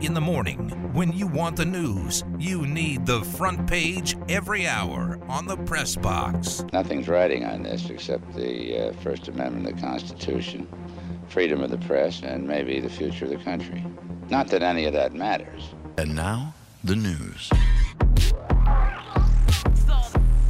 In the morning, when you want the news, you need the front page every hour on the press box. Nothing's riding on this except the uh, First Amendment of the Constitution, freedom of the press, and maybe the future of the country. Not that any of that matters. And now, the news.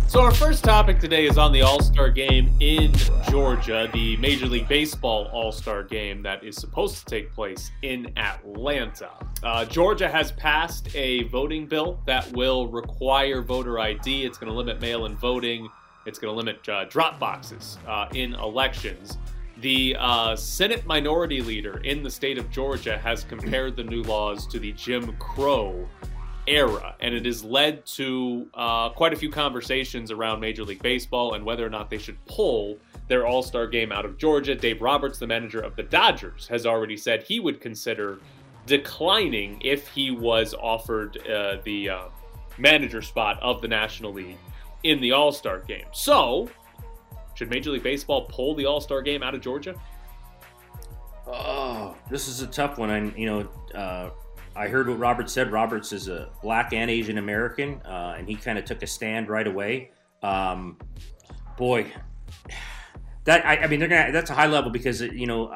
So, our first topic today is on the All Star game in Georgia, the Major League Baseball All Star game that is supposed to take place in Atlanta. Uh, Georgia has passed a voting bill that will require voter ID. It's going to limit mail in voting, it's going to limit uh, drop boxes uh, in elections. The uh, Senate Minority Leader in the state of Georgia has compared the new laws to the Jim Crow era, and it has led to uh, quite a few conversations around Major League Baseball and whether or not they should pull their All Star game out of Georgia. Dave Roberts, the manager of the Dodgers, has already said he would consider declining if he was offered uh, the uh, manager spot of the National League in the All Star game. So, should Major League Baseball pull the All Star game out of Georgia? Oh, this is a tough one. I, you know, uh, I heard what Roberts said. Roberts is a black and Asian American, uh, and he kind of took a stand right away. Um, boy, that I, I, mean, they're gonna. That's a high level because you know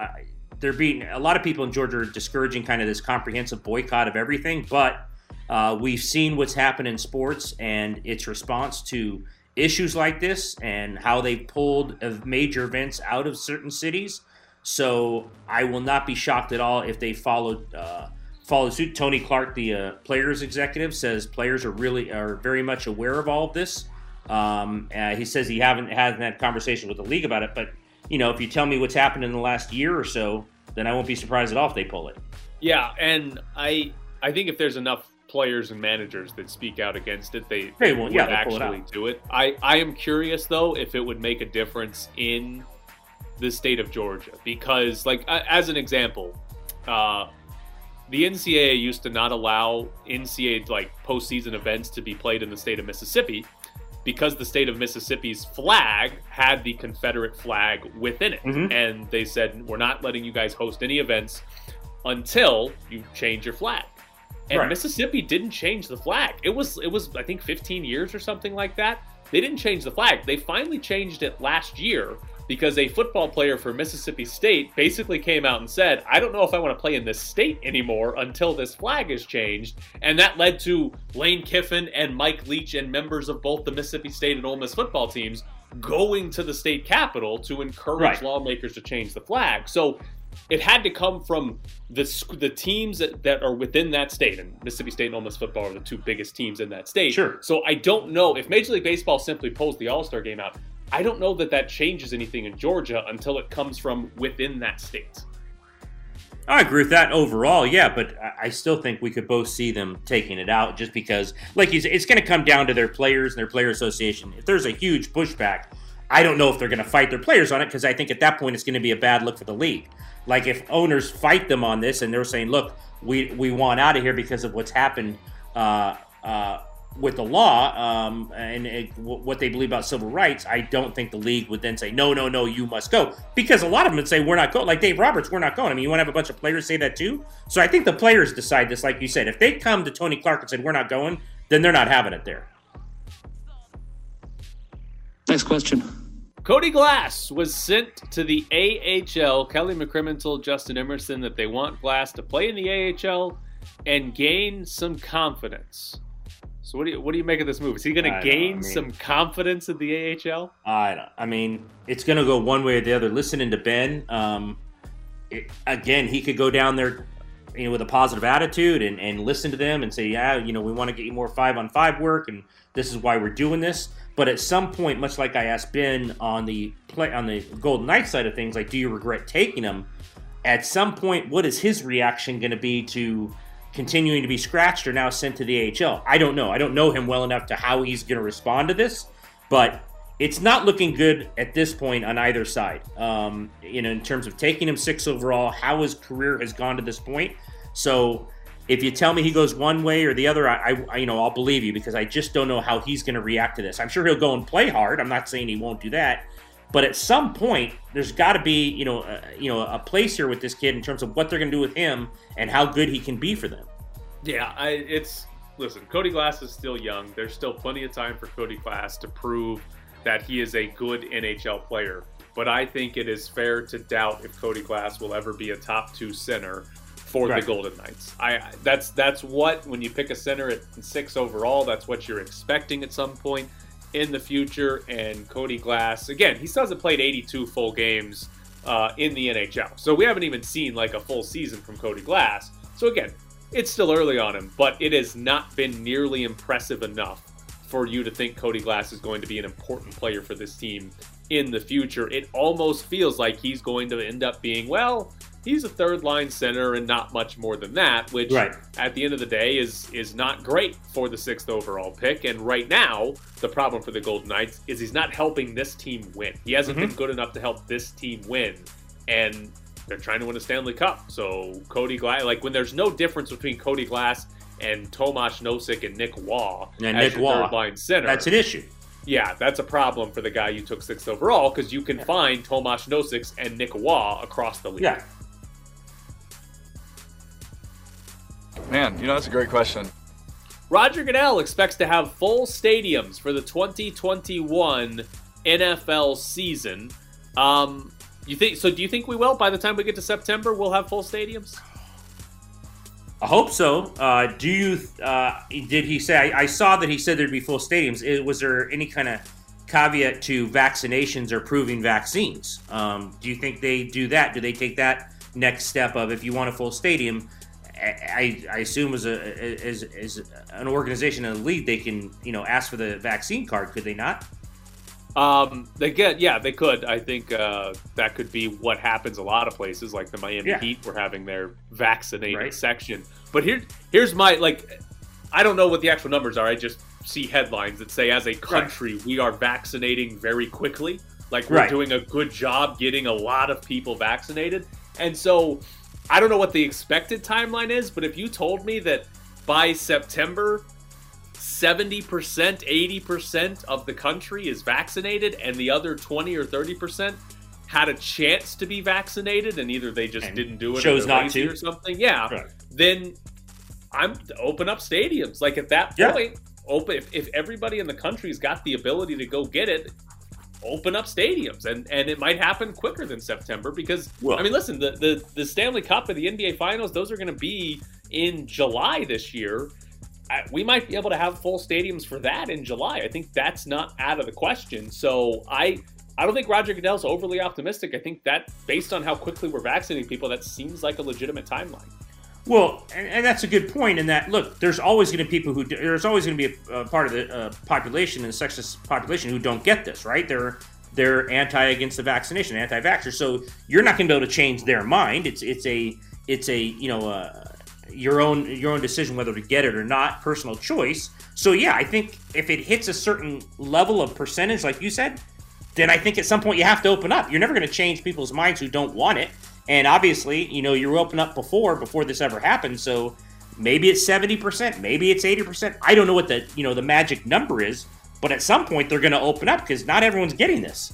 they're being a lot of people in Georgia are discouraging kind of this comprehensive boycott of everything, but uh, we've seen what's happened in sports and its response to issues like this and how they pulled major events out of certain cities. So I will not be shocked at all if they followed uh, follow suit. Tony Clark, the uh, players executive, says players are really are very much aware of all of this. Um, uh, he says he haven't had that conversation with the league about it, but you know, if you tell me what's happened in the last year or so, then I won't be surprised at all if they pull it. Yeah, and I I think if there's enough players and managers that speak out against it, they, they will, yeah, actually it do it. I, I am curious though if it would make a difference in the state of Georgia because, like, as an example, uh, the NCAA used to not allow NCAA like postseason events to be played in the state of Mississippi because the state of Mississippi's flag had the Confederate flag within it. Mm-hmm. And they said, we're not letting you guys host any events until you change your flag. And right. Mississippi didn't change the flag. It was it was I think 15 years or something like that. They didn't change the flag. They finally changed it last year because a football player for Mississippi State basically came out and said, I don't know if I want to play in this state anymore until this flag is changed. And that led to Lane Kiffin and Mike Leach and members of both the Mississippi State and Ole Miss football teams going to the state capitol to encourage right. lawmakers to change the flag. So it had to come from the the teams that, that are within that state, and Mississippi State and Ole Miss football are the two biggest teams in that state. Sure. So I don't know if Major League Baseball simply pulls the All Star game out. I don't know that that changes anything in Georgia until it comes from within that state. I agree with that overall, yeah, but I still think we could both see them taking it out just because, like you said, it's going to come down to their players and their player association. If there's a huge pushback, I don't know if they're going to fight their players on it because I think at that point it's going to be a bad look for the league. Like if owners fight them on this and they're saying, "Look, we we want out of here because of what's happened uh, uh, with the law um, and it, what they believe about civil rights, I don't think the league would then say, no, no, no, you must go. Because a lot of them would say, we're not going. Like Dave Roberts, we're not going. I mean, you want to have a bunch of players say that too? So I think the players decide this, like you said. If they come to Tony Clark and said, we're not going, then they're not having it there. Next question. Cody Glass was sent to the AHL. Kelly McCrimmon told Justin Emerson that they want Glass to play in the AHL and gain some confidence. So what do you what do you make of this move? Is he going to gain I mean, some confidence in the AHL? I don't. I mean, it's going to go one way or the other. Listening to Ben, um, it, again, he could go down there, you know, with a positive attitude and, and listen to them and say, yeah, you know, we want to get you more five on five work, and this is why we're doing this. But at some point, much like I asked Ben on the play on the Golden Knights side of things, like, do you regret taking him? At some point, what is his reaction going to be to continuing to be scratched or now sent to the AHL. I don't know. I don't know him well enough to how he's going to respond to this, but it's not looking good at this point on either side. Um, you know, in terms of taking him six overall, how his career has gone to this point. So if you tell me he goes one way or the other, I, I you know I'll believe you because I just don't know how he's going to react to this. I'm sure he'll go and play hard. I'm not saying he won't do that, but at some point, there's got to be you know uh, you know a place here with this kid in terms of what they're going to do with him and how good he can be for them. Yeah, I, it's listen. Cody Glass is still young. There's still plenty of time for Cody Glass to prove that he is a good NHL player. But I think it is fair to doubt if Cody Glass will ever be a top two center for right. the Golden Knights. I that's that's what when you pick a center at six overall, that's what you're expecting at some point in the future. And Cody Glass, again, he still hasn't played 82 full games uh, in the NHL, so we haven't even seen like a full season from Cody Glass. So again, it's still early on him, but it has not been nearly impressive enough for you to think Cody Glass is going to be an important player for this team in the future. It almost feels like he's going to end up being, well, he's a third line center and not much more than that, which right. at the end of the day is is not great for the sixth overall pick. And right now, the problem for the Golden Knights is he's not helping this team win. He hasn't mm-hmm. been good enough to help this team win. And they're trying to win a Stanley Cup. So Cody Glass, like when there's no difference between Cody Glass and Tomas Nosek and Nick Roy and Nick Roy, third line center, that's an issue. Yeah, that's a problem for the guy you took sixth overall because you can yeah. find Tomas Nosek and Nick Roy across the league. Yeah, Man, you know, that's a great question. Roger Goodell expects to have full stadiums for the 2021 NFL season. Um, you think so? Do you think we will? By the time we get to September, we'll have full stadiums. I hope so. Uh, do you? Uh, did he say? I, I, saw that he said there'd be full stadiums. It, was there any kind of caveat to vaccinations or proving vaccines? Um, do you think they do that? Do they take that next step of if you want a full stadium? I, I assume as a as, as an organization in the league, they can you know ask for the vaccine card. Could they not? Um, they get yeah, they could. I think uh, that could be what happens a lot of places, like the Miami yeah. Heat were having their vaccinated right. section. But here, here's my like, I don't know what the actual numbers are. I just see headlines that say, as a country, right. we are vaccinating very quickly. Like we're right. doing a good job getting a lot of people vaccinated, and so I don't know what the expected timeline is, but if you told me that by September, 70%, 80% of the country is vaccinated and the other 20 or 30% had a chance to be vaccinated and either they just and didn't do it chose not to or something, yeah, right. then I'm open up stadiums. Like at that point, yeah. open if, if everybody in the country's got the ability to go get it, open up stadiums, and and it might happen quicker than September because well, I mean, listen, the the the Stanley Cup and the NBA Finals, those are going to be in July this year. We might be able to have full stadiums for that in July. I think that's not out of the question. So I I don't think Roger Goodell's overly optimistic. I think that based on how quickly we're vaccinating people, that seems like a legitimate timeline. Well, and, and, that's a good point. In that, look, there's always going to be people who there's always going to be a, a, part of the uh, population and the sexist population who don't get this. Right? They're they're anti against the vaccination, anti-vaxxers. So you're not going to be able to change their mind. It's it's a it's a you know uh, your own your own decision whether to get it or not, personal choice. So yeah, I think if it hits a certain level of percentage, like you said, then I think at some point you have to open up. You're never going to change people's minds who don't want it. And obviously, you know, you were open up before before this ever happened. So maybe it's 70%, maybe it's 80%. I don't know what the, you know, the magic number is, but at some point they're going to open up because not everyone's getting this.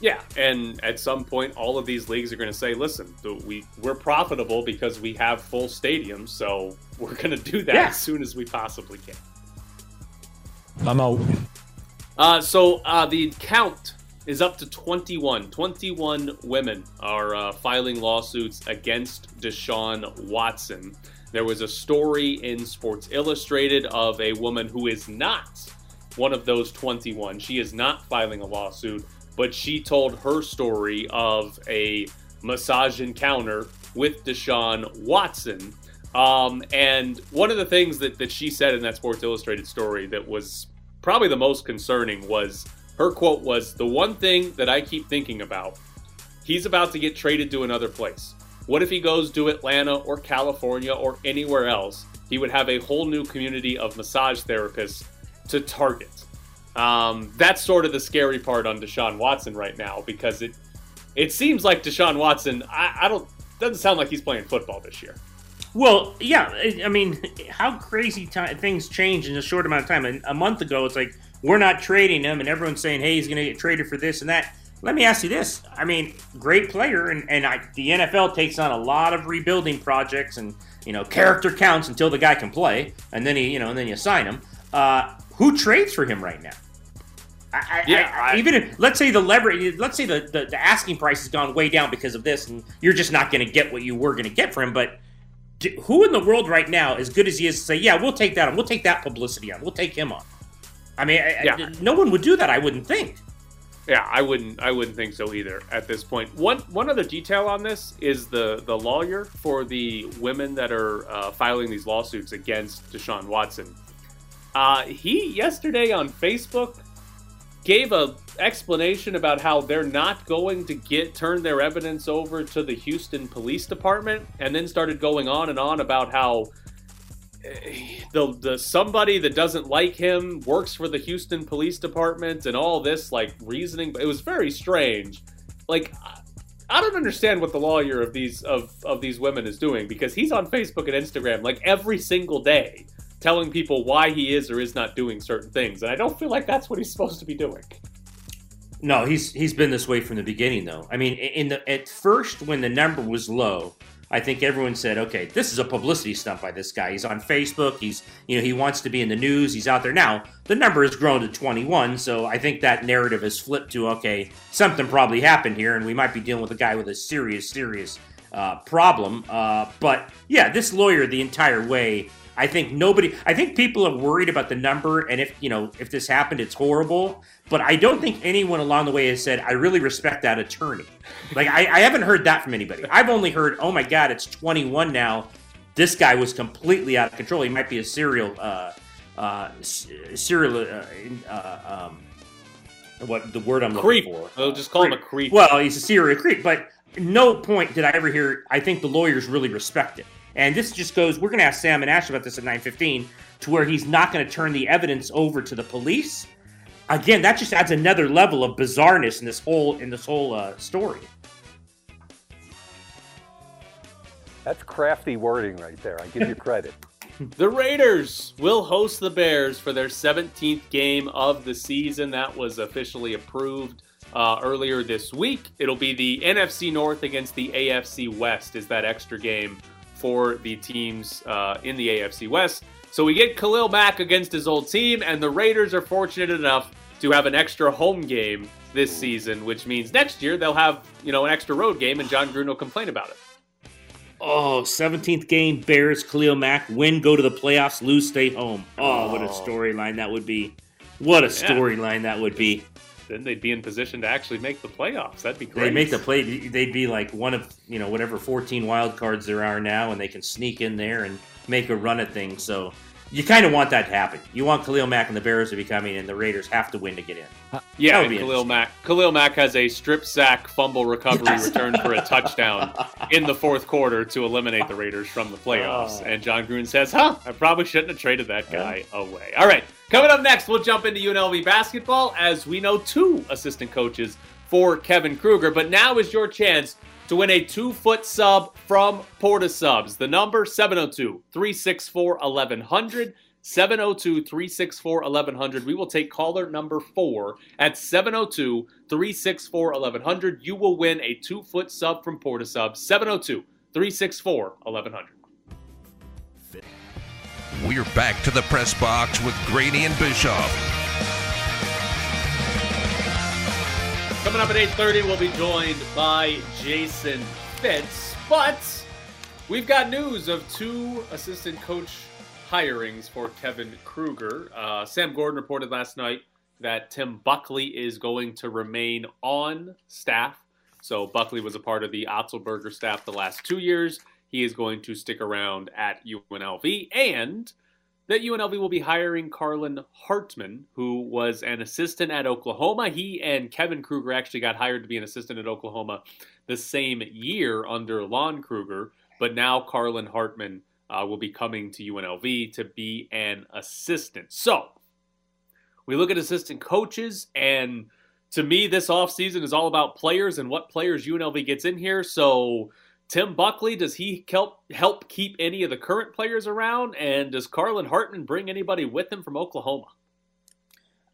Yeah, and at some point, all of these leagues are going to say, "Listen, we we're profitable because we have full stadiums, so we're going to do that yeah. as soon as we possibly can." I'm out. Uh, so uh, the count is up to 21. 21 women are uh, filing lawsuits against Deshaun Watson. There was a story in Sports Illustrated of a woman who is not one of those 21. She is not filing a lawsuit, but she told her story of a massage encounter with Deshaun Watson. Um, and one of the things that, that she said in that Sports Illustrated story that was probably the most concerning was her quote was The one thing that I keep thinking about, he's about to get traded to another place. What if he goes to Atlanta or California or anywhere else? He would have a whole new community of massage therapists to target. Um, that's sort of the scary part on Deshaun Watson right now because it it seems like Deshaun Watson. I, I don't doesn't sound like he's playing football this year. Well, yeah, I mean, how crazy things change in a short amount of time. And A month ago, it's like we're not trading him, and everyone's saying, hey, he's going to get traded for this and that. let me ask you this. I mean, great player, and, and I, the NFL takes on a lot of rebuilding projects, and you know, character counts until the guy can play, and then he, you know, and then you sign him. Uh, who trades for him right now? I, yeah, I, I, even if let's say the leverage, let's say the, the, the asking price has gone way down because of this, and you're just not going to get what you were going to get for him. But who in the world right now, as good as he is, say, yeah, we'll take that on, we'll take that publicity on, we'll take him on. I mean, yeah. no one would do that. I wouldn't think. Yeah, I wouldn't. I wouldn't think so either at this point. One one other detail on this is the the lawyer for the women that are uh, filing these lawsuits against Deshaun Watson. Uh, he yesterday on Facebook gave a explanation about how they're not going to get turn their evidence over to the Houston Police Department, and then started going on and on about how the the somebody that doesn't like him works for the Houston Police Department and all this like reasoning. But it was very strange. Like I don't understand what the lawyer of these of of these women is doing because he's on Facebook and Instagram like every single day telling people why he is or is not doing certain things, and I don't feel like that's what he's supposed to be doing. No, he's he's been this way from the beginning though. I mean, in the at first when the number was low, I think everyone said, okay, this is a publicity stunt by this guy. He's on Facebook. He's, you know, he wants to be in the news. He's out there now. The number has grown to 21, so I think that narrative has flipped to, okay, something probably happened here, and we might be dealing with a guy with a serious, serious uh, problem. Uh, but yeah, this lawyer the entire way. I think nobody. I think people are worried about the number, and if you know if this happened, it's horrible. But I don't think anyone along the way has said, I really respect that attorney. Like, I, I haven't heard that from anybody. I've only heard, oh my God, it's 21 now. This guy was completely out of control. He might be a serial, uh, uh, serial, uh, uh, um, what the word I'm looking creep. for. We'll just call creep. him a creep. Well, he's a serial creep, but no point did I ever hear, I think the lawyers really respect it. And this just goes, we're going to ask Sam and Ash about this at 915, to where he's not going to turn the evidence over to the police again, that just adds another level of bizarreness in this whole in this whole uh, story. That's crafty wording right there. I give you credit. the Raiders will host the Bears for their 17th game of the season. That was officially approved uh, earlier this week. It'll be the NFC North against the AFC West. Is that extra game for the teams uh, in the AFC West? So we get Khalil Mack against his old team, and the Raiders are fortunate enough to have an extra home game this season, which means next year they'll have, you know, an extra road game, and Jon Gruden will complain about it. Oh, 17th game, Bears, Khalil Mack, win, go to the playoffs, lose, stay home. Oh, what a oh. storyline that would be. What a storyline yeah. that would be. Then they'd be in position to actually make the playoffs. That'd be great. They'd make the play. They'd be like one of, you know, whatever 14 wild cards there are now, and they can sneak in there and make a run at things. So you kind of want that to happen. You want Khalil Mack and the Bears to be coming, and the Raiders have to win to get in. Uh, yeah, Khalil Mack. Khalil Mack has a strip sack fumble recovery yes. return for a touchdown in the fourth quarter to eliminate the Raiders from the playoffs. Oh. And Jon Gruden says, "Huh, I probably shouldn't have traded that guy away." All right, coming up next, we'll jump into UNLV basketball as we know two assistant coaches for Kevin Kruger. But now is your chance to win a two foot sub from Port of Subs. The number 702 364 1100. 702 364 1100. We will take caller number four at 702 364 1100. You will win a two foot sub from Porta Subs. 702 364 1100. We're back to the press box with Grady and Bischoff. Coming up at 8.30, we'll be joined by Jason Fitz. But we've got news of two assistant coach hirings for Kevin Kruger. Uh, Sam Gordon reported last night that Tim Buckley is going to remain on staff. So Buckley was a part of the Otzelberger staff the last two years. He is going to stick around at UNLV. And – that UNLV will be hiring Carlin Hartman, who was an assistant at Oklahoma. He and Kevin Kruger actually got hired to be an assistant at Oklahoma the same year under Lon Kruger, but now Carlin Hartman uh, will be coming to UNLV to be an assistant. So we look at assistant coaches, and to me, this offseason is all about players and what players UNLV gets in here. So Tim Buckley, does he help help keep any of the current players around? And does Carlin Hartman bring anybody with him from Oklahoma?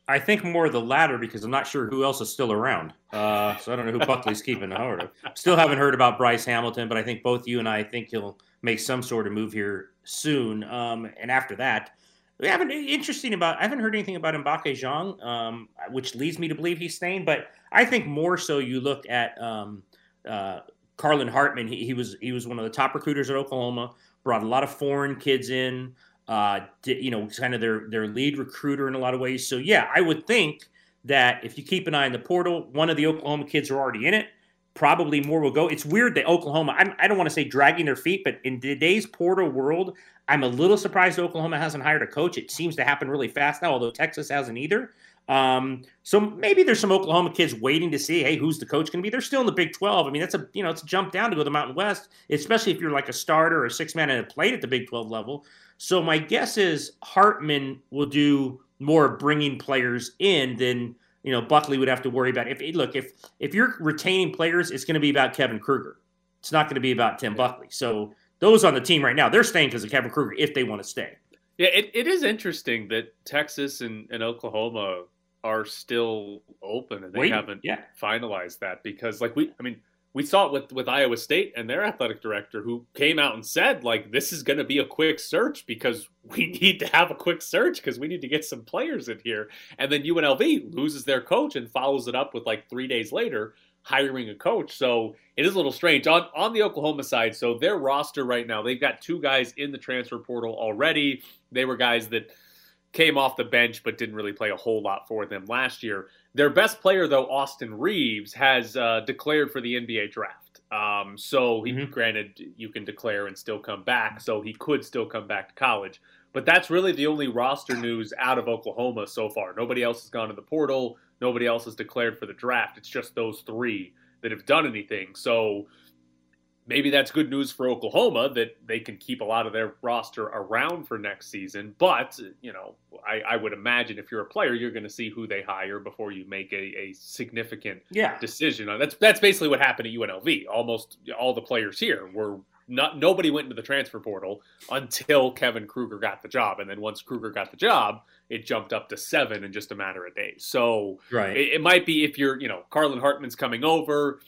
I think more the latter because I'm not sure who else is still around. Uh, so I don't know who Buckley's keeping of. Still haven't heard about Bryce Hamilton, but I think both you and I think he'll make some sort of move here soon. Um, and after that, we haven't interesting about. I haven't heard anything about Mbacke Diong, um, which leads me to believe he's staying. But I think more so you look at um, uh, Carlin Hartman. He, he was he was one of the top recruiters at Oklahoma. Brought a lot of foreign kids in uh, you know, kind of their their lead recruiter in a lot of ways. So yeah, I would think that if you keep an eye on the portal, one of the Oklahoma kids are already in it. Probably more will go. It's weird that Oklahoma. I'm, I do not want to say dragging their feet, but in today's portal world, I'm a little surprised Oklahoma hasn't hired a coach. It seems to happen really fast now, although Texas hasn't either. Um, so maybe there's some Oklahoma kids waiting to see, hey, who's the coach going to be? They're still in the Big 12. I mean, that's a you know it's a jump down to go to the Mountain West, especially if you're like a starter or a six man and have played at the Big 12 level. So my guess is Hartman will do more bringing players in than you know Buckley would have to worry about. If look, if if you're retaining players, it's going to be about Kevin Kruger. It's not going to be about Tim Buckley. So those on the team right now, they're staying because of Kevin Kruger if they want to stay. Yeah, it, it is interesting that Texas and, and Oklahoma are still open and they Wait, haven't yeah. finalized that because like we I mean we saw it with with Iowa State and their athletic director who came out and said like this is going to be a quick search because we need to have a quick search because we need to get some players in here and then UNLV loses their coach and follows it up with like 3 days later hiring a coach so it is a little strange on on the Oklahoma side so their roster right now they've got two guys in the transfer portal already they were guys that came off the bench but didn't really play a whole lot for them last year their best player, though, Austin Reaves, has uh, declared for the NBA draft. Um, so, he, mm-hmm. granted, you can declare and still come back, so he could still come back to college. But that's really the only roster news out of Oklahoma so far. Nobody else has gone to the portal. Nobody else has declared for the draft. It's just those three that have done anything. So, maybe that's good news for Oklahoma that they can keep a lot of their roster around for next season. But, you know, I, I would imagine if you're a player, you're going to see who they hire before you make a, a significant yeah. decision. That's that's basically what happened at UNLV. Almost all the players here were not nobody went into the transfer portal until Kevin Kruger got the job, and then once Kruger got the job, it jumped up to seven in just a matter of days. So right. it, it might be if you're, you know, Carlin Hartman's coming over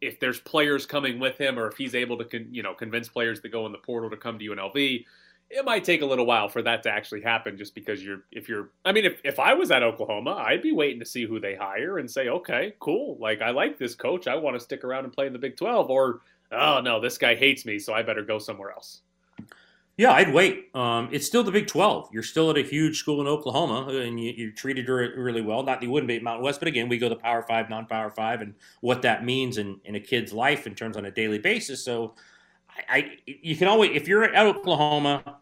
if there's players coming with him or if he's able to con, you know convince players to go in the portal to come to UNLV it might take a little while for that to actually happen just because you're if you're I mean if, if I was at Oklahoma I'd be waiting to see who they hire and say okay cool like I like this coach I want to stick around and play in the Big 12 or oh no this guy hates me so I better go somewhere else yeah, I'd wait. Um, it's still the Big 12. You're still at a huge school in Oklahoma, and you, are treated really well. Not that you wouldn't be at Mountain West, but again, we go to Power 5, non Power 5, and what that means in, in a kid's life in terms on a daily basis. So I, I you can always, if you're at Oklahoma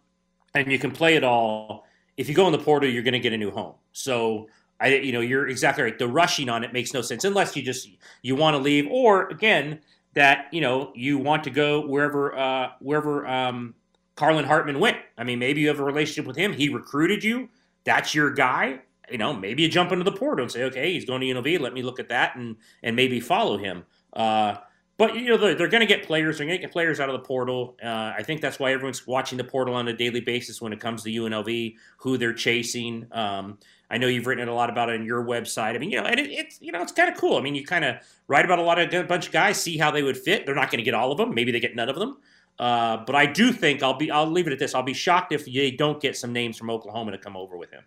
and you can play it all, if you go in the portal, you're going to get a new home. So I, you know, you're exactly right. The rushing on it makes no sense unless you just you want to leave, or again, that you know you want to go wherever uh, wherever um, Carlin Hartman went. I mean, maybe you have a relationship with him. He recruited you. That's your guy. You know, maybe you jump into the portal and say, okay, he's going to UNLV. Let me look at that and and maybe follow him. Uh, but you know, they're, they're going to get players. They're going to get players out of the portal. Uh, I think that's why everyone's watching the portal on a daily basis when it comes to UNLV, who they're chasing. Um, I know you've written a lot about it on your website. I mean, you know, and it, it's you know, it's kind of cool. I mean, you kind of write about a lot of a bunch of guys, see how they would fit. They're not going to get all of them. Maybe they get none of them. Uh, but I do think I'll be I'll leave it at this. I'll be shocked if they don't get some names from Oklahoma to come over with him.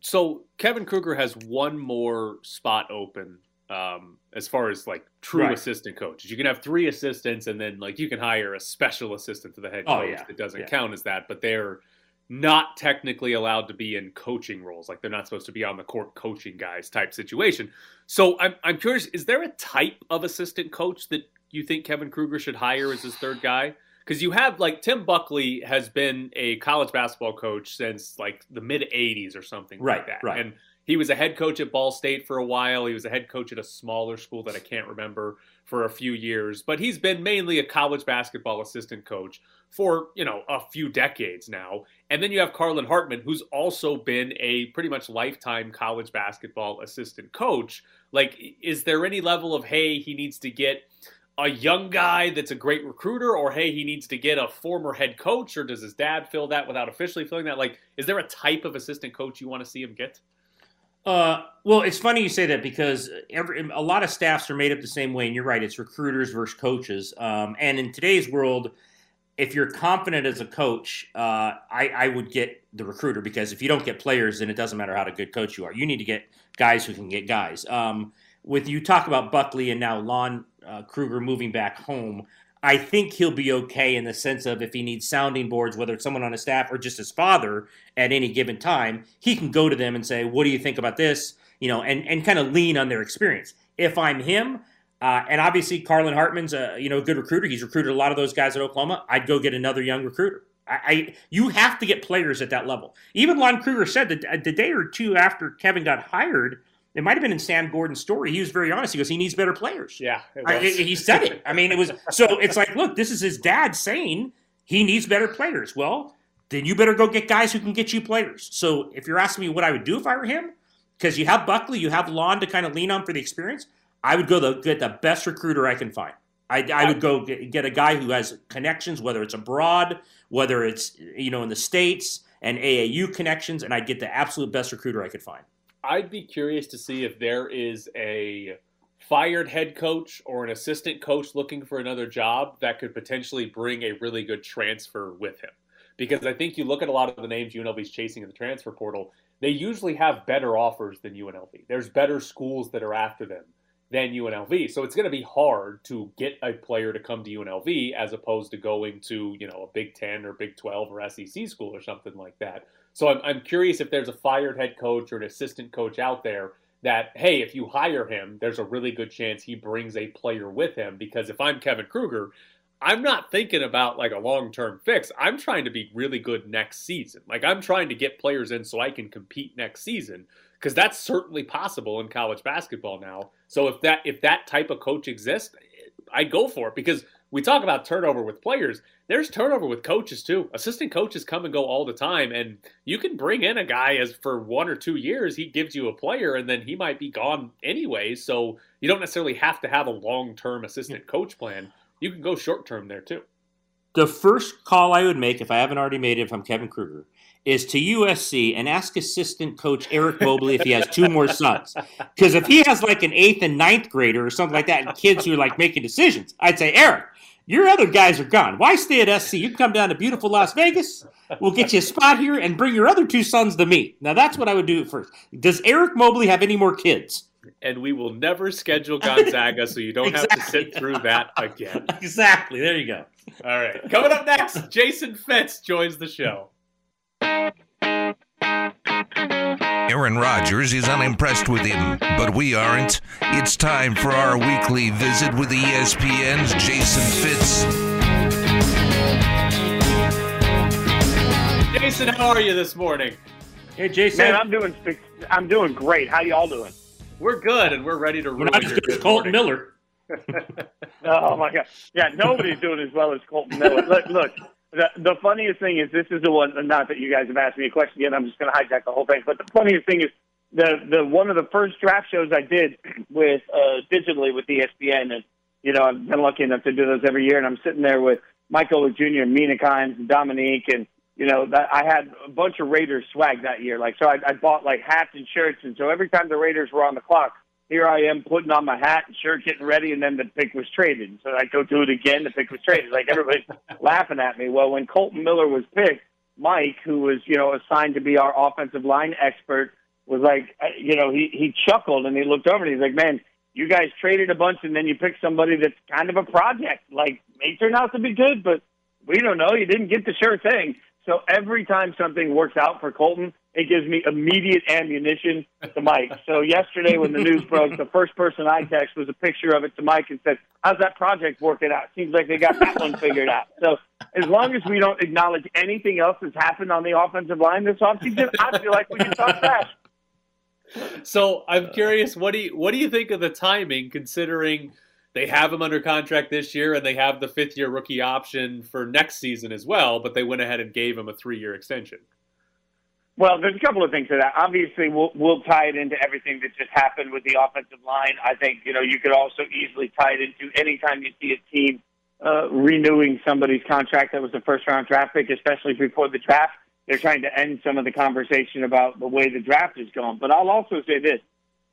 So Kevin Kruger has one more spot open um, as far as like true right. assistant coaches. You can have three assistants, and then like you can hire a special assistant to the head oh, coach. Oh, yeah. It doesn't yeah. count as that, but they're not technically allowed to be in coaching roles. Like they're not supposed to be on the court coaching guys type situation. So I'm I'm curious, is there a type of assistant coach that you think Kevin Kruger should hire as his third guy? Because you have like Tim Buckley has been a college basketball coach since like the mid '80s or something right, like that, right. and he was a head coach at Ball State for a while. He was a head coach at a smaller school that I can't remember for a few years, but he's been mainly a college basketball assistant coach for, you know, a few decades now. And then you have Carlin Hartman, who's also been a pretty much lifetime college basketball assistant coach. Like, is there any level of, hey, he needs to get a young guy that's a great recruiter, or hey, he needs to get a former head coach, or does his dad fill that without officially filling that? Like, is there a type of assistant coach you want to see him get? Uh, well, it's funny you say that because every, a lot of staffs are made up the same way, and you're right. It's recruiters versus coaches. Um, and in today's world, if you're confident as a coach, uh, I, I, would get the recruiter because if you don't get players, then it doesn't matter how good coach you are. You need to get guys who can get guys. Um, with you talk about Buckley and now Lon uh, Kruger moving back home, I think he'll be okay in the sense of if he needs sounding boards, whether it's someone on his staff or just his father at any given time, he can go to them and say, "What do you think about this?" You know, and and kind of lean on their experience. If I'm him, uh, and obviously Carlin Hartman's a you know a good recruiter. He's recruited a lot of those guys at Oklahoma. I'd go get another young recruiter. I, I you have to get players at that level. Even Lon Kruger said that the day or two after Kevin got hired it might have been in Sam Gordon's story. He was very honest. He goes, he needs better players. Yeah, I, he said it. I mean, it was so. It's like, look, this is his dad saying he needs better players. Well, then you better go get guys who can get you players. So if you're asking me what I would do if I were him, because you have Buckley, you have Lon to kind of lean on for the experience. I would go the, get the best recruiter I can find. I, I would go get, get a guy who has connections, whether it's abroad, whether it's you know in the states and AAU connections, and I'd get the absolute best recruiter I could find. I'd be curious to see if there is a fired head coach or an assistant coach looking for another job that could potentially bring a really good transfer with him. Because I think you look at a lot of the names UNLV's chasing in the transfer portal, they usually have better offers than UNLV. There's better schools that are after them than UNLV. So it's going to be hard to get a player to come to UNLV as opposed to going to, you know, a Big 10 or Big 12 or SEC school or something like that. So I'm, I'm curious if there's a fired head coach or an assistant coach out there that, hey, if you hire him, there's a really good chance he brings a player with him. Because if I'm Kevin Kruger, I'm not thinking about like a long term fix. I'm trying to be really good next season. Like I'm trying to get players in so I can compete next season because that's certainly possible in college basketball now. So if that if that type of coach exists, I go for it because we talk about turnover with players. There's turnover with coaches too. Assistant coaches come and go all the time, and you can bring in a guy as for one or two years. He gives you a player, and then he might be gone anyway. So you don't necessarily have to have a long term assistant coach plan. You can go short term there too. The first call I would make, if I haven't already made it, if I'm Kevin Kruger, is to USC and ask assistant coach Eric Mobley if he has two more sons. Because if he has like an eighth and ninth grader or something like that, and kids who are like making decisions, I'd say, Eric, your other guys are gone. Why stay at SC? You can come down to beautiful Las Vegas. We'll get you a spot here and bring your other two sons to me. Now that's what I would do first. Does Eric Mobley have any more kids? And we will never schedule Gonzaga, so you don't exactly. have to sit through that again. Exactly. There you go. All right. Coming up next, Jason Fitz joins the show. Aaron Rodgers is unimpressed with him, but we aren't. It's time for our weekly visit with ESPN's Jason Fitz. Jason, how are you this morning? Hey, Jason. Man, I'm doing I'm doing great. How y'all doing? We're good, and we're ready to. We're not as good as Kolton Miller. oh my god! Yeah, nobody's doing as well as Kolton Miller. Look, look. The, the funniest thing is this is the one. Not that you guys have asked me a question yet. I'm just going to hijack the whole thing. But the funniest thing is the the one of the first draft shows I did with uh, digitally with ESPN, and you know I've been lucky enough to do those every year. And I'm sitting there with Michael Jr., Mina Kimes, and Dominique, and you know that I had a bunch of Raiders swag that year. Like so, I, I bought like hats and shirts, and so every time the Raiders were on the clock, here I am putting on my hat and shirt, getting ready, and then the pick was traded. So I go do it again. The pick was traded. Like everybody's laughing at me. Well, when Kolton Miller was picked, Mike, who was you know assigned to be our offensive line expert, was like, uh, you know, he he chuckled and he looked over and he's like, man. You guys traded a bunch and then you picked somebody that's kind of a project. Like, may turn out to be good, but we don't know. You didn't get the sure thing. So every time something works out for Kolton, it gives me immediate ammunition to Mike. So yesterday when the news broke, the first person I text was a picture of it to Mike and said, "How's that project working out? Seems like they got that one figured out." So as long as we don't acknowledge anything else that's happened on the offensive line this offseason, I feel like we can talk trash. So I'm curious, what do you what do you think of the timing, considering? they have him under contract this year and they have the fifth year rookie option for next season as well, but they went ahead and gave him a three year extension. Well, there's a couple of things to that. Obviously, we'll, we'll tie it into everything that just happened with the offensive line. I think, you know, you could also easily tie it into anytime you see a team uh, renewing somebody's contract that was a first round draft pick, especially before the draft. they're trying to end some of the conversation about the way the draft is going. But I'll also say this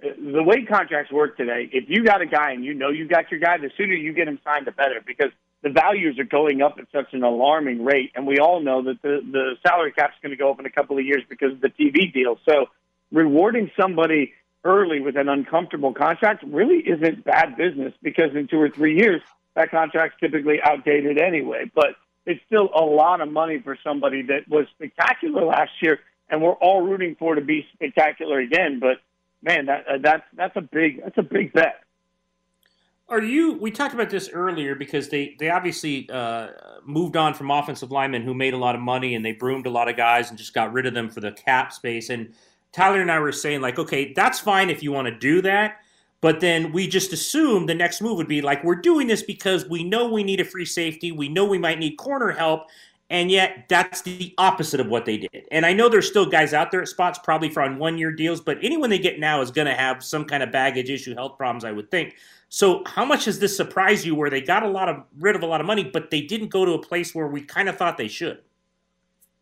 the way contracts work today, if you got a guy and you know you got your guy, the sooner you get him signed, the better because the values are going up at such an alarming rate. And we all know that the, the salary cap is going to go up in a couple of years because of the TV deal. So rewarding somebody early with an uncomfortable contract really isn't bad business because in two or three years, that contract's typically outdated anyway. But it's still a lot of money for somebody that was spectacular last year, and we're all rooting for to be spectacular again. But man, that uh, that's that's a big that's a big bet. Are you? We talked about this earlier because they they obviously uh, moved on from offensive linemen who made a lot of money and they broomed a lot of guys and just got rid of them for the cap space. And Tyler and I were saying like, okay, that's fine if you want to do that. But then we just assumed the next move would be like, we're doing this because we know we need a free safety. We know we might need corner help. And yet, that's the opposite of what they did. And I know there's still guys out there at spots, probably for on one year deals, but anyone they get now is going to have some kind of baggage issue, health problems, I would think. So, how much has this surprised you where they got a lot of rid of a lot of money, but they didn't go to a place where we kind of thought they should?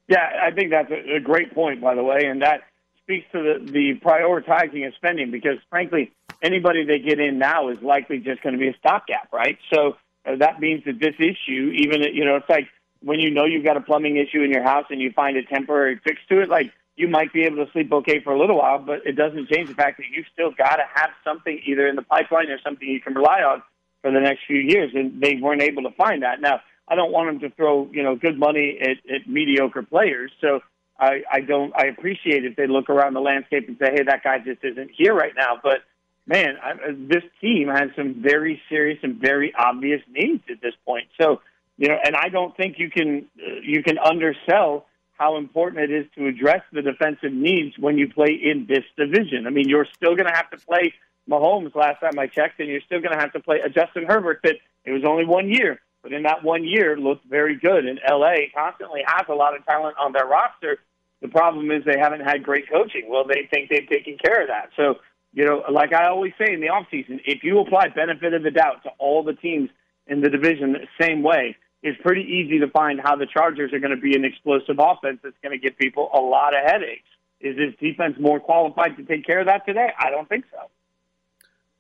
Yeah, I think that's a, a great point, by the way. And that speaks to the, the prioritizing of spending because, frankly, anybody they get in now is likely just going to be a stopgap, right? So uh, that means that this issue, even you know, it's like when you know you've got a plumbing issue in your house and you find a temporary fix to it, like you might be able to sleep okay for a little while, but it doesn't change the fact that you've still got to have something either in the pipeline or something you can rely on for the next few years. And they weren't able to find that. Now, I don't want them to throw you know good money at, at mediocre players, so I, I don't. I appreciate if they look around the landscape and say, "Hey, that guy just isn't here right now." But man, I, this team has some very serious and very obvious needs at this point. So, you know, and I don't think you can uh, you can undersell how important it is to address the defensive needs when you play in this division. I mean, you're still going to have to play Mahomes. Last time I checked, and you're still going to have to play a Justin Herbert. That it was only one year, but in that one year, looked very good. And LA constantly has a lot of talent on their roster. The problem is they haven't had great coaching. Well, they think they've taken care of that. So you know, like I always say in the offseason, if you apply benefit of the doubt to all the teams in the division the same way, it's pretty easy to find how the Chargers are going to be an explosive offense that's going to give people a lot of headaches. Is this defense more qualified to take care of that today? I don't think so.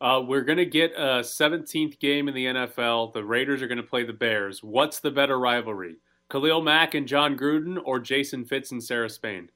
Uh, we're going to get a 17th game in the NFL. The Raiders are going to play the Bears. What's the better rivalry? Khalil Mack and Jon Gruden or Jason Fitz and Sarah Spain?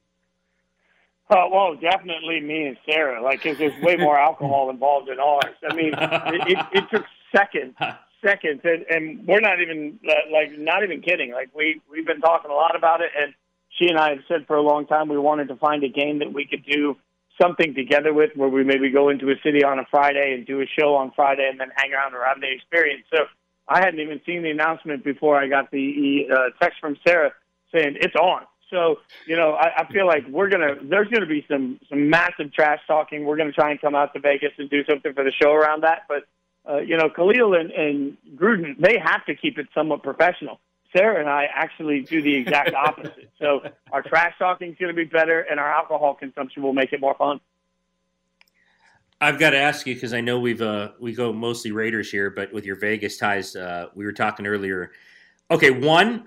Oh, well, definitely me and Sarah. Like, cause there's way more alcohol involved in ours. I mean, it, it, it took seconds, seconds, and, and we're not even uh, like not even kidding. Like, we we've been talking a lot about it, and she and I have said for a long time we wanted to find a game that we could do something together with, where we maybe go into a city on a Friday and do a show on Friday, and then hang around around the experience. So I hadn't even seen the announcement before I got the uh, text from Sarah saying it's on. So, you know, I, I feel like we're gonna there's gonna be some some massive trash talking. We're gonna try and come out to Vegas and do something for the show around that. But uh, you know, Khalil and, and Gruden, they have to keep it somewhat professional. Sarah and I actually do the exact opposite. so our trash talking is going to be better, and our alcohol consumption will make it more fun. I've got to ask you because I know we've uh, we go mostly Raiders here, but with your Vegas ties, uh, we were talking earlier. Okay, one,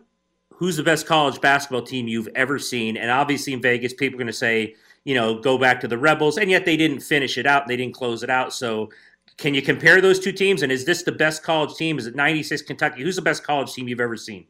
who's the best college basketball team you've ever seen? And obviously in Vegas, people are going to say, you know, go back to the Rebels, and yet they didn't finish it out. They didn't close it out. So can you compare those two teams? And is this the best college team? Is it 96 Kentucky? Who's the best college team you've ever seen?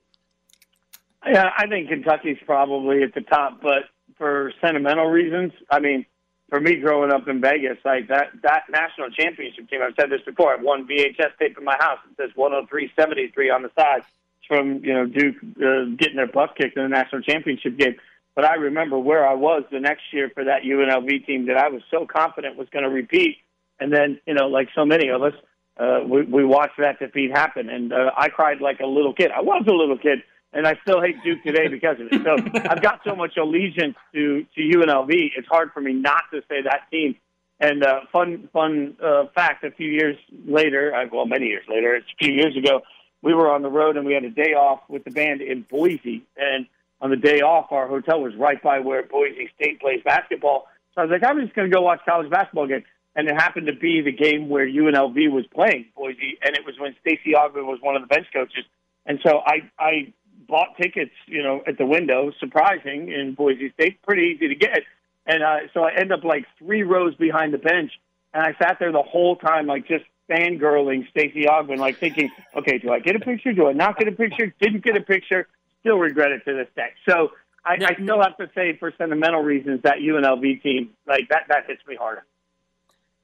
Yeah, I think Kentucky's probably at the top, but for sentimental reasons, I mean, for me growing up in Vegas, like that that national championship team, I've said this before. I have one VHS tape in my house. It says 103.73 on the side from you know Duke uh, getting their butt kicked in the national championship game. But I remember where I was the next year for that UNLV team that I was so confident was going to repeat, and then you know, like so many of us, uh, we, we watched that defeat happen, and uh, I cried like a little kid. I was a little kid, and I still hate Duke today because of it. So I've got so much allegiance to to UNLV. It's hard for me not to say that team. And uh, fun fun uh, fact: a few years later, uh, well, many years later, it's a few years ago we were on the road and we had a day off with the band in Boise. And on the day off, our hotel was right by where Boise State plays basketball. So I was like, I'm just going to go watch college basketball game. And it happened to be the game where UNLV was playing Boise, and it was when Stacy Augmon was one of the bench coaches. And so I, I bought tickets, you know, at the window. Surprising in Boise State, pretty easy to get. And uh, so I end up like three rows behind the bench, and I sat there the whole time, like just fangirling Stacy Augmon, like thinking, okay, do I get a picture? Do I not get a picture? Didn't get a picture. Still regret it to this day. So I, I still have to say, for sentimental reasons, that UNLV team, like that, that hits me harder.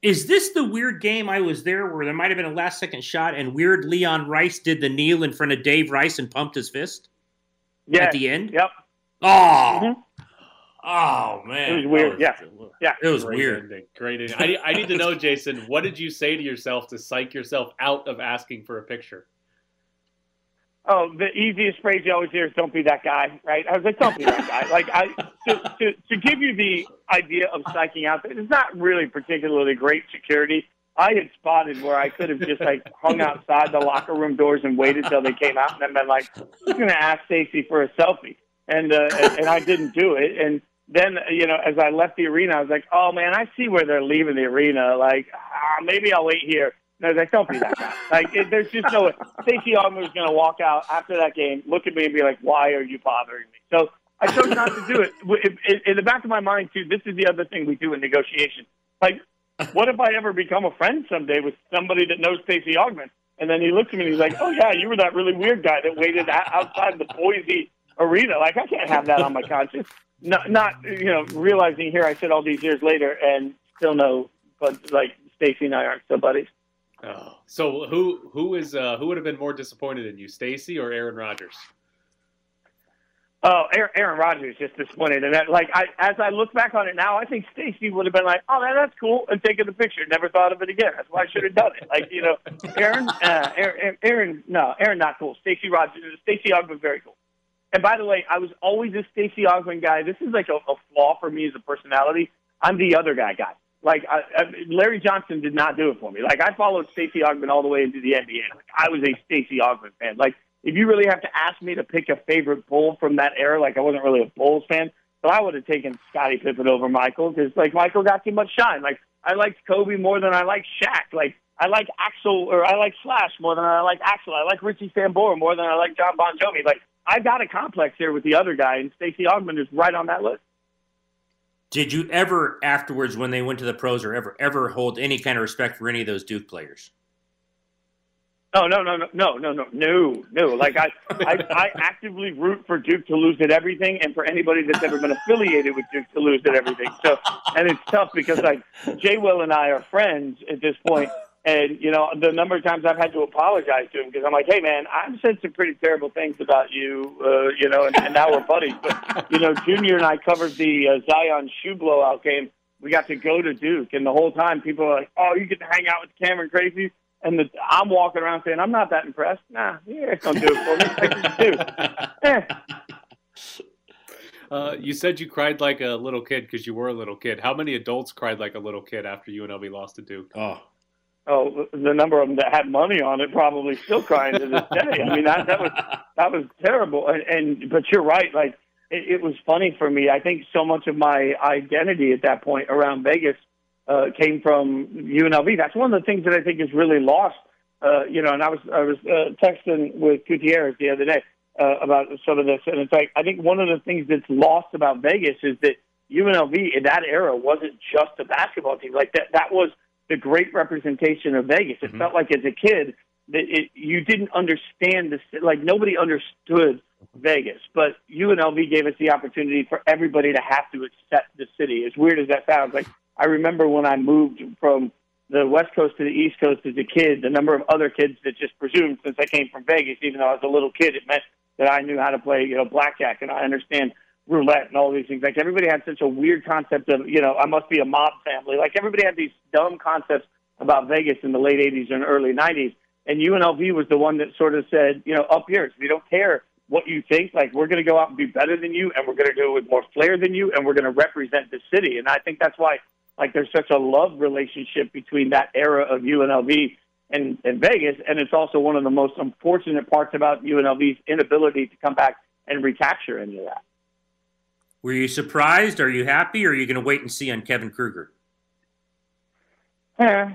Is this the weird game I was there where there might have been a last second shot and weird Leon Rice did the kneel in front of Dave Rice and pumped his fist? Yeah. At the end? Yep. Oh. Mm-hmm. Oh man, it was weird. Was, yeah, yeah, it was Great weird. Ending. Great. Ending. I, I need to know, Jason. What did you say to yourself to psych yourself out of asking for a picture? Oh, the easiest phrase you always hear is "Don't be that guy," right? I was like, "Don't be that guy." Like, I to, to to give you the idea of psyching out. It's not really particularly great security. I had spotted where I could have just like hung outside the locker room doors and waited till they came out, and then been like, "Who's going to ask Stacey for a selfie?" And uh, and, and I didn't do it. And then you know, as I left the arena, I was like, "Oh man, I see where they're leaving the arena. Like, ah, maybe I'll wait here." No, like, don't be that guy. Like, it, there's just no way. Stacey Augmon was going to walk out after that game, look at me, and be like, "Why are you bothering me?" So I chose not to do it. In, the back of my mind, too, this is the other thing we do in negotiation. Like, what if I ever become a friend someday with somebody that knows Stacey Augmon? And then he looks at me and he's like, "Oh yeah, you were that really weird guy that waited outside the Boise arena. Like, I can't have that on my conscience." Not, not you know, realizing here I sit all these years later and still know, but like Stacey and I aren't still buddies. Oh, so who who is uh, who would have been more disappointed in you, Stacy or Aaron Rodgers? Oh, Aaron, Aaron Rodgers just disappointed, and that, like I, as I look back on it now, I think Stacy would have been like, "Oh, man, that's cool," and taken the picture. Never thought of it again. That's why I should have done it. Like you know, Aaron, uh, Aaron, Aaron, no, Aaron, not cool. Stacey Rodgers, Stacey Augmon, very cool. And by the way, I was always a Stacey Augmon guy. This is like a, a flaw for me as a personality. I'm the other guy guy. Like I, I, Larry Johnson did not do it for me. Like I followed Stacey Augmon all the way into the NBA. Like I was a Stacey Augmon fan. Like if you really have to ask me to pick a favorite Bull from that era, like I wasn't really a Bulls fan, but I would have taken Scottie Pippen over Michael because like Michael got too much shine. Like I liked Kobe more than I liked Shaq. Like I like Axel or I like Slash more than I like Axel. I like Richie Sambora more than I like John Bon Jovi. Like I got a complex here with the other guy, and Stacey Augmon is right on that list. Did you ever, afterwards, when they went to the pros, or ever, ever hold any kind of respect for any of those Duke players? No, no, no, no, no, no, no, no, no. Like I, I, I actively root for Duke to lose at everything, and for anybody that's ever been affiliated with Duke to lose at everything. So, and it's tough because like Jay Will and I are friends at this point, and you know the number of times I've had to apologize to him because I'm like, hey man, I've said some pretty terrible things about you, uh, you know, and, and now we're buddies. But you know, Junior and I covered the uh, Zion shoe blowout game. We got to go to Duke, and the whole time people are like, oh, you get to hang out with Cameron Crazy. And the, I'm walking around saying, I'm not that impressed. Nah, yeah, don't do it for me. I just do. Eh. Uh, you said you cried like a little kid because you were a little kid. How many adults cried like a little kid after UNLV lost to Duke? Oh, oh, the number of them that had money on it probably still crying to this day. I mean, that, that was that was terrible. And, and but you're right. Like it, it was funny for me. I think so much of my identity at that point around Vegas uh, came from UNLV. That's one of the things that I think is really lost. Uh, you know, and I was I was uh, texting with Gutierrez the other day uh, about some of this, and it's like I think one of the things that's lost about Vegas is that UNLV in that era wasn't just a basketball team. Like that that was the great representation of Vegas. It mm-hmm. felt like as a kid that it, you didn't understand this, like nobody understood Vegas, but UNLV gave us the opportunity for everybody to have to accept the city. As weird as that sounds, like I remember when I moved from the West Coast to the East Coast as a kid, the number of other kids that just presumed since I came from Vegas, even though I was a little kid, it meant that I knew how to play, you know, blackjack and I understand roulette and all these things. Like everybody had such a weird concept of, you know, I must be a mob family. Like everybody had these dumb concepts about Vegas in the late 80s and early 90s. And UNLV was the one that sort of said, you know, up here, we don't care what you think. Like we're going to go out and be better than you, and we're going to do it with more flair than you, and we're going to represent the city. And I think that's why, like, there's such a love relationship between that era of UNLV and, and Vegas. And it's also one of the most unfortunate parts about UNLV's inability to come back and recapture any of that. Were you surprised? Are you happy? Or are you going to wait and see on Kevin Kruger? Yeah,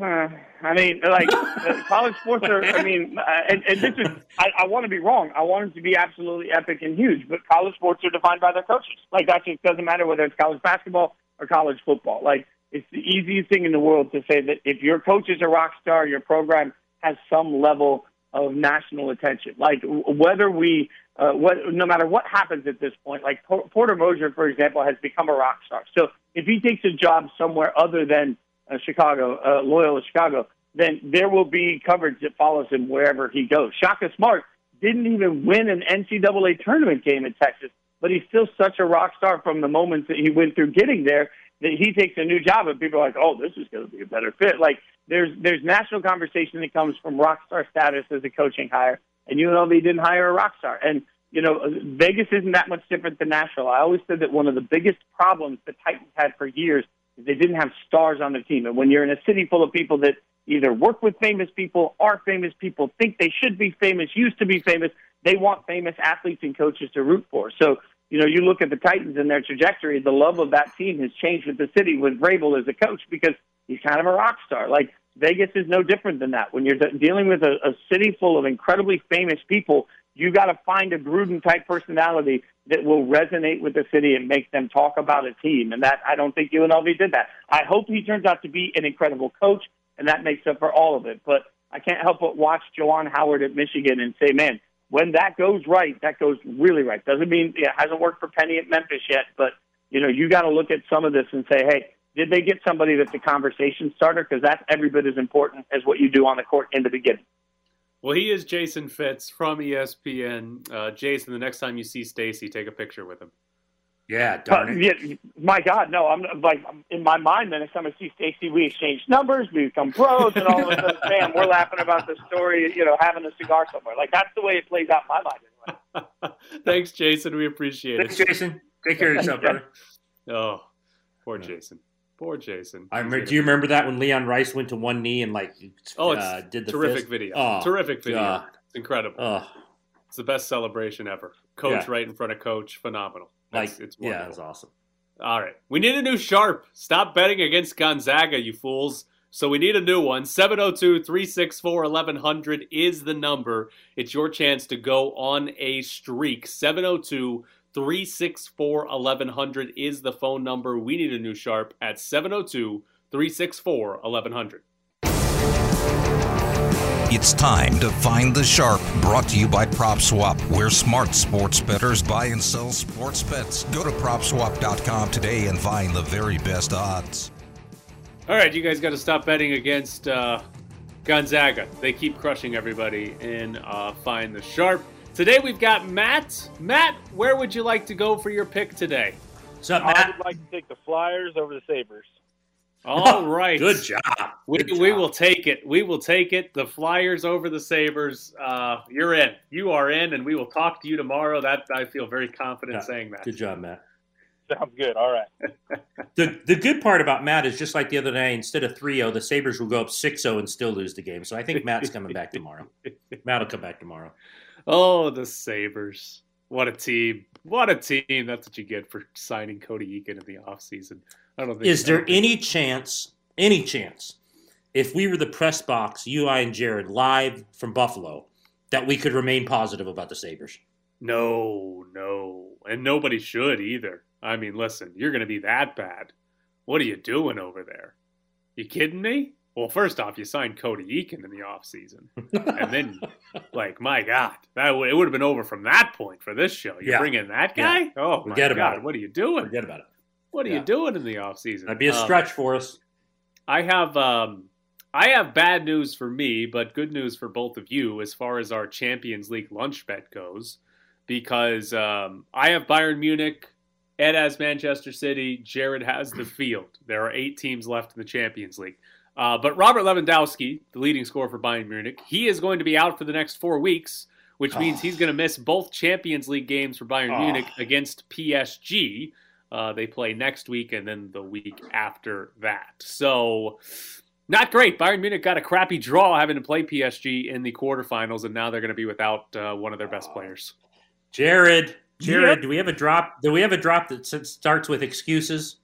Uh, I mean, like uh, college sports are. I mean, uh, and, and this is. I, I want to be wrong. I want them to be absolutely epic and huge, but college sports are defined by their coaches. Like that just doesn't matter whether it's college basketball or college football. Like it's the easiest thing in the world to say that if your coach is a rock star, your program has some level of national attention. Like whether we, uh, what, no matter what happens at this point, like Porter Moser, for example, has become a rock star. So if he takes a job somewhere other than uh, Chicago, uh, Loyola Chicago, then there will be coverage that follows him wherever he goes. Shaka Smart didn't even win an NCAA tournament game in Texas, but he's still such a rock star from the moments that he went through getting there that he takes a new job and people are like, oh, this is going to be a better fit. Like there's there's national conversation that comes from rock star status as a coaching hire, and UNLV didn't hire a rock star. And you know, Vegas isn't that much different than Nashville. I always said that one of the biggest problems the Titans had for years is they didn't have stars on the team. And when you're in a city full of people that either work with famous people, are famous people, think they should be famous, used to be famous, they want famous athletes and coaches to root for. So, you know, you look at the Titans and their trajectory, the love of that team has changed with the city with Vrabel as a coach because he's kind of a rock star. Like Vegas is no different than that. When you're dealing with a, a city full of incredibly famous people, you got to find a Gruden type personality that will resonate with the city and make them talk about a team. And that I don't think UNLV did that. I hope he turns out to be an incredible coach, and that makes up for all of it. But I can't help but watch Juwan Howard at Michigan and say, man, when that goes right, that goes really right. Doesn't mean it hasn't worked for Penny at Memphis yet, but you know you got to look at some of this and say, hey, did they get somebody that's a conversation starter? Because that's every bit as important as what you do on the court in the beginning. Well, he is Jason Fitz from ESPN. Uh, Jason, the next time you see Stacy, take a picture with him. Yeah, darn it. Yeah, my God, no! I'm like in my mind. The next time I see Stacy, we exchange numbers, we become pros, and all of a sudden, bam, we're laughing about the story. You know, having a cigar somewhere. Like that's the way it plays out in my mind. Anyway. Thanks, Jason. We appreciate Thanks, it. Thanks, Jason. Take care of yourself, brother. Oh, poor Jason. Poor Jason. I remember, do you remember that when Leon Rice went to one knee and like oh, uh, did the terrific fist? video, oh, terrific video, God. it's incredible. Oh. It's the best celebration ever. Coach yeah. right in front of coach, phenomenal. That's, like it's wonderful. yeah, it's awesome. All right, we need a new sharp. Stop betting against Gonzaga, you fools. So we need a new one. 702 364 1100 is the number. It's your chance to go on a streak. 702 364 1100 is the phone number. We need a new sharp at 702 364 1100. It's time to find the sharp. Brought to you by PropSwap, where smart sports bettors buy and sell sports bets. Go to PropSwap.com today and find the very best odds. All right, you guys got to stop betting against uh, Gonzaga. They keep crushing everybody in uh, Find the Sharp. Today we've got Matt. Matt, where would you like to go for your pick today? What's up, Matt? I would like to take the Flyers over the Sabres. All right. Good job. We, Good we will take it. We will take it. The Flyers over the Sabres. Uh, you're in. You are in, and we will talk to you tomorrow. That I feel very confident yeah. saying that. Good job, Matt. Sounds good. All right. the the good part about Matt is just like the other day, instead of 3-0, the Sabres will go up 6-0 and still lose the game. So I think Matt's coming back tomorrow. Matt will come back tomorrow. Oh, the Sabres. What a team. What a team. That's what you get for signing Cody Eakin in the offseason. I don't think Is there any chance, any chance, if we were the press box, you, I, and Jared, live from Buffalo, that we could remain positive about the Sabres? No, no. And nobody should either. I mean, listen, you're going to be that bad. What are you doing over there? You kidding me? Well, first off, you signed Cody Eakin in the offseason. and then, like, my God, that w- it would have been over from that point for this show. You yeah. bring in that guy? Yeah. Oh, my Forget God, what are you doing? Forget about it. What are yeah. you doing in the offseason? That'd be a um, stretch um, for us. I have um, I have bad news for me, but good news for both of you as far as our Champions League lunch bet goes, because um, I have Bayern Munich, Ed has Manchester City, Jared has the field. There are eight teams left in the Champions League. Uh, but Robert Lewandowski, the leading scorer for Bayern Munich, he is going to be out for the next four weeks, which means oh. he's going to miss both Champions League games for Bayern oh. Munich against PSG. Uh, they play next week and then the week after that. So, not great. Bayern Munich got a crappy draw having to play PSG in the quarterfinals, and now they're going to be without uh, one of their best players. Jared, Jared, yep. do we have a drop? Do we have a drop that starts with excuses?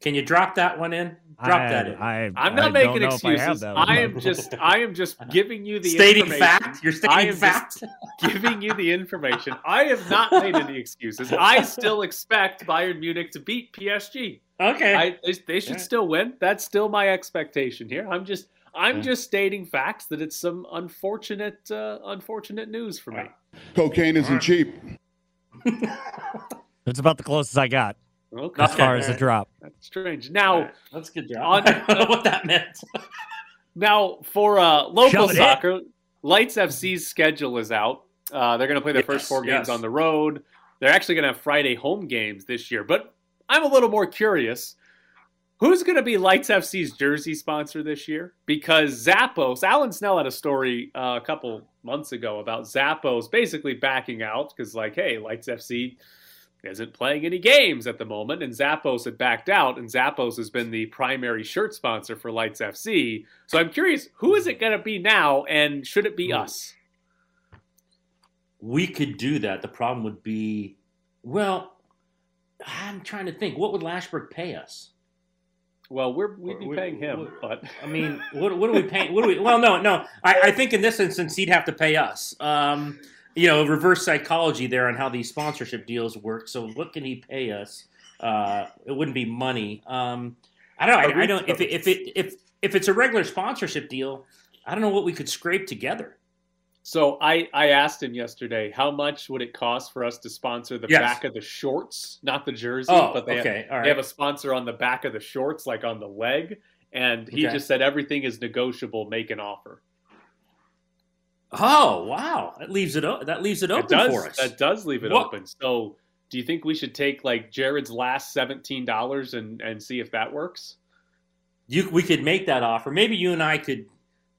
Can you drop that one in? Drop I, that in. I, I'm not I making don't know if I excuses. I, am just I am just giving you the stating information. fact. You're I stating am fact. just giving you the information. I have not made any excuses. I still expect Bayern Munich to beat PSG. Okay. I, they, they should Yeah. still win. That's still my expectation here. I'm just I'm Yeah. just stating facts that it's some unfortunate uh, unfortunate news for me. Cocaine isn't cheap. It's about the closest I got Okay. as far as the drop. That's strange. Now That's a good job. On- I don't know what that meant. Now, for uh, local Shove in. soccer, Lights FC's schedule is out. Uh, they're going to play their first Yes, four games yes. on the road. They're actually going to have Friday home games this year. But I'm a little more curious. Who's going to be Lights FC's jersey sponsor this year? Because Zappos, Alan Snel had a story uh, a couple months ago about Zappos basically backing out because, like, hey, Lights FC isn't playing any games at the moment, and Zappos had backed out, and Zappos has been the primary shirt sponsor for Lights FC. So I'm curious, who is it going to be now, and should it be Ooh. us? We could do that. The problem would be, well, I'm trying to think. What would Lashbrook pay us? Well, we're we'd be We- paying him, we- but I mean, what, what are we paying? What do we? Well, no, no. I, I think in this instance, he'd have to pay us. Um, you know, reverse psychology there on how these sponsorship deals work. So, what can he pay us? Uh, it wouldn't be money. Um, I don't know. I, I don't. If it, if it if if it's a regular sponsorship deal, I don't know what we could scrape together. so I I asked him yesterday how much would it cost for us to sponsor the Yes. back of the shorts, not the jersey, Oh, but they okay, have, right. they have a sponsor on the back of the shorts, like on the leg, and he Okay. just said everything is negotiable. Make an offer. Oh wow, that leaves it o- that leaves it It open does. for us. That does leave it What- open. So, do you think we should take like Jared's last seventeen dollars and and see if that works? You, we could make that offer. Maybe you and I could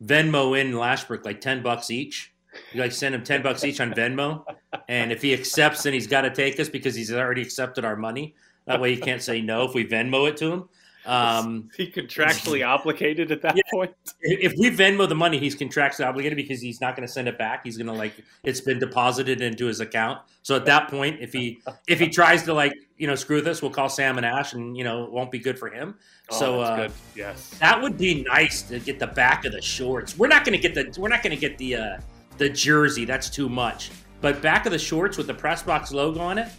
Venmo in Lashbrook like ten bucks each. You like send him ten bucks each on Venmo, and if he accepts, then he's got to take us because he's already accepted our money. That way, he can't say no if we Venmo it to him. Um, he contractually obligated at that Yeah. point? if we Venmo the money, he's contractually obligated because he's not going to send it back. He's going to like it's been deposited into his account. So at that point, if he if he tries to like you know screw this, we'll call Sam and Ash, and you know it won't be good for him. Oh, so that's uh, good. Yes. that would be nice to get the back of the shorts. We're not going to get the we're not going to get the uh, the jersey. That's too much. But back of the shorts with the press box logo on it.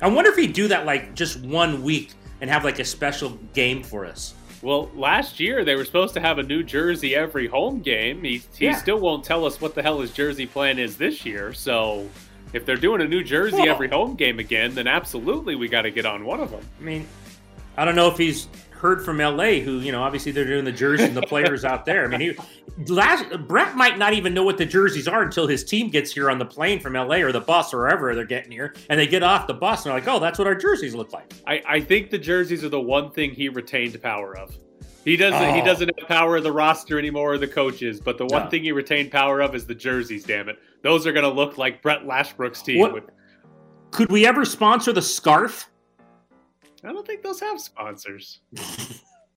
I wonder if he'd do that like just one week and have like a special game for us. Well, last year they were supposed to have a new jersey every home game. He he Yeah. still won't tell us what the hell his jersey plan is this year. So, if they're doing a new jersey Well- every home game again, then absolutely we got to get on one of them. I mean, I don't know if he's heard from LA, who you know obviously they're doing the jerseys and the players out there. I mean, he last Brett might not even know what the jerseys are until his team gets here on the plane from LA or the bus or wherever they're getting here, and they get off the bus and they're like, "Oh, that's what our jerseys look like." I, I think the jerseys are the one thing he retained power of. He doesn't he Oh. doesn't have power of the roster anymore or the coaches, but the one No. thing he retained power of is the jerseys. Damn it, those are going to look like Brett Lashbrook's team. What- Could we ever sponsor the scarf? I don't think those have sponsors.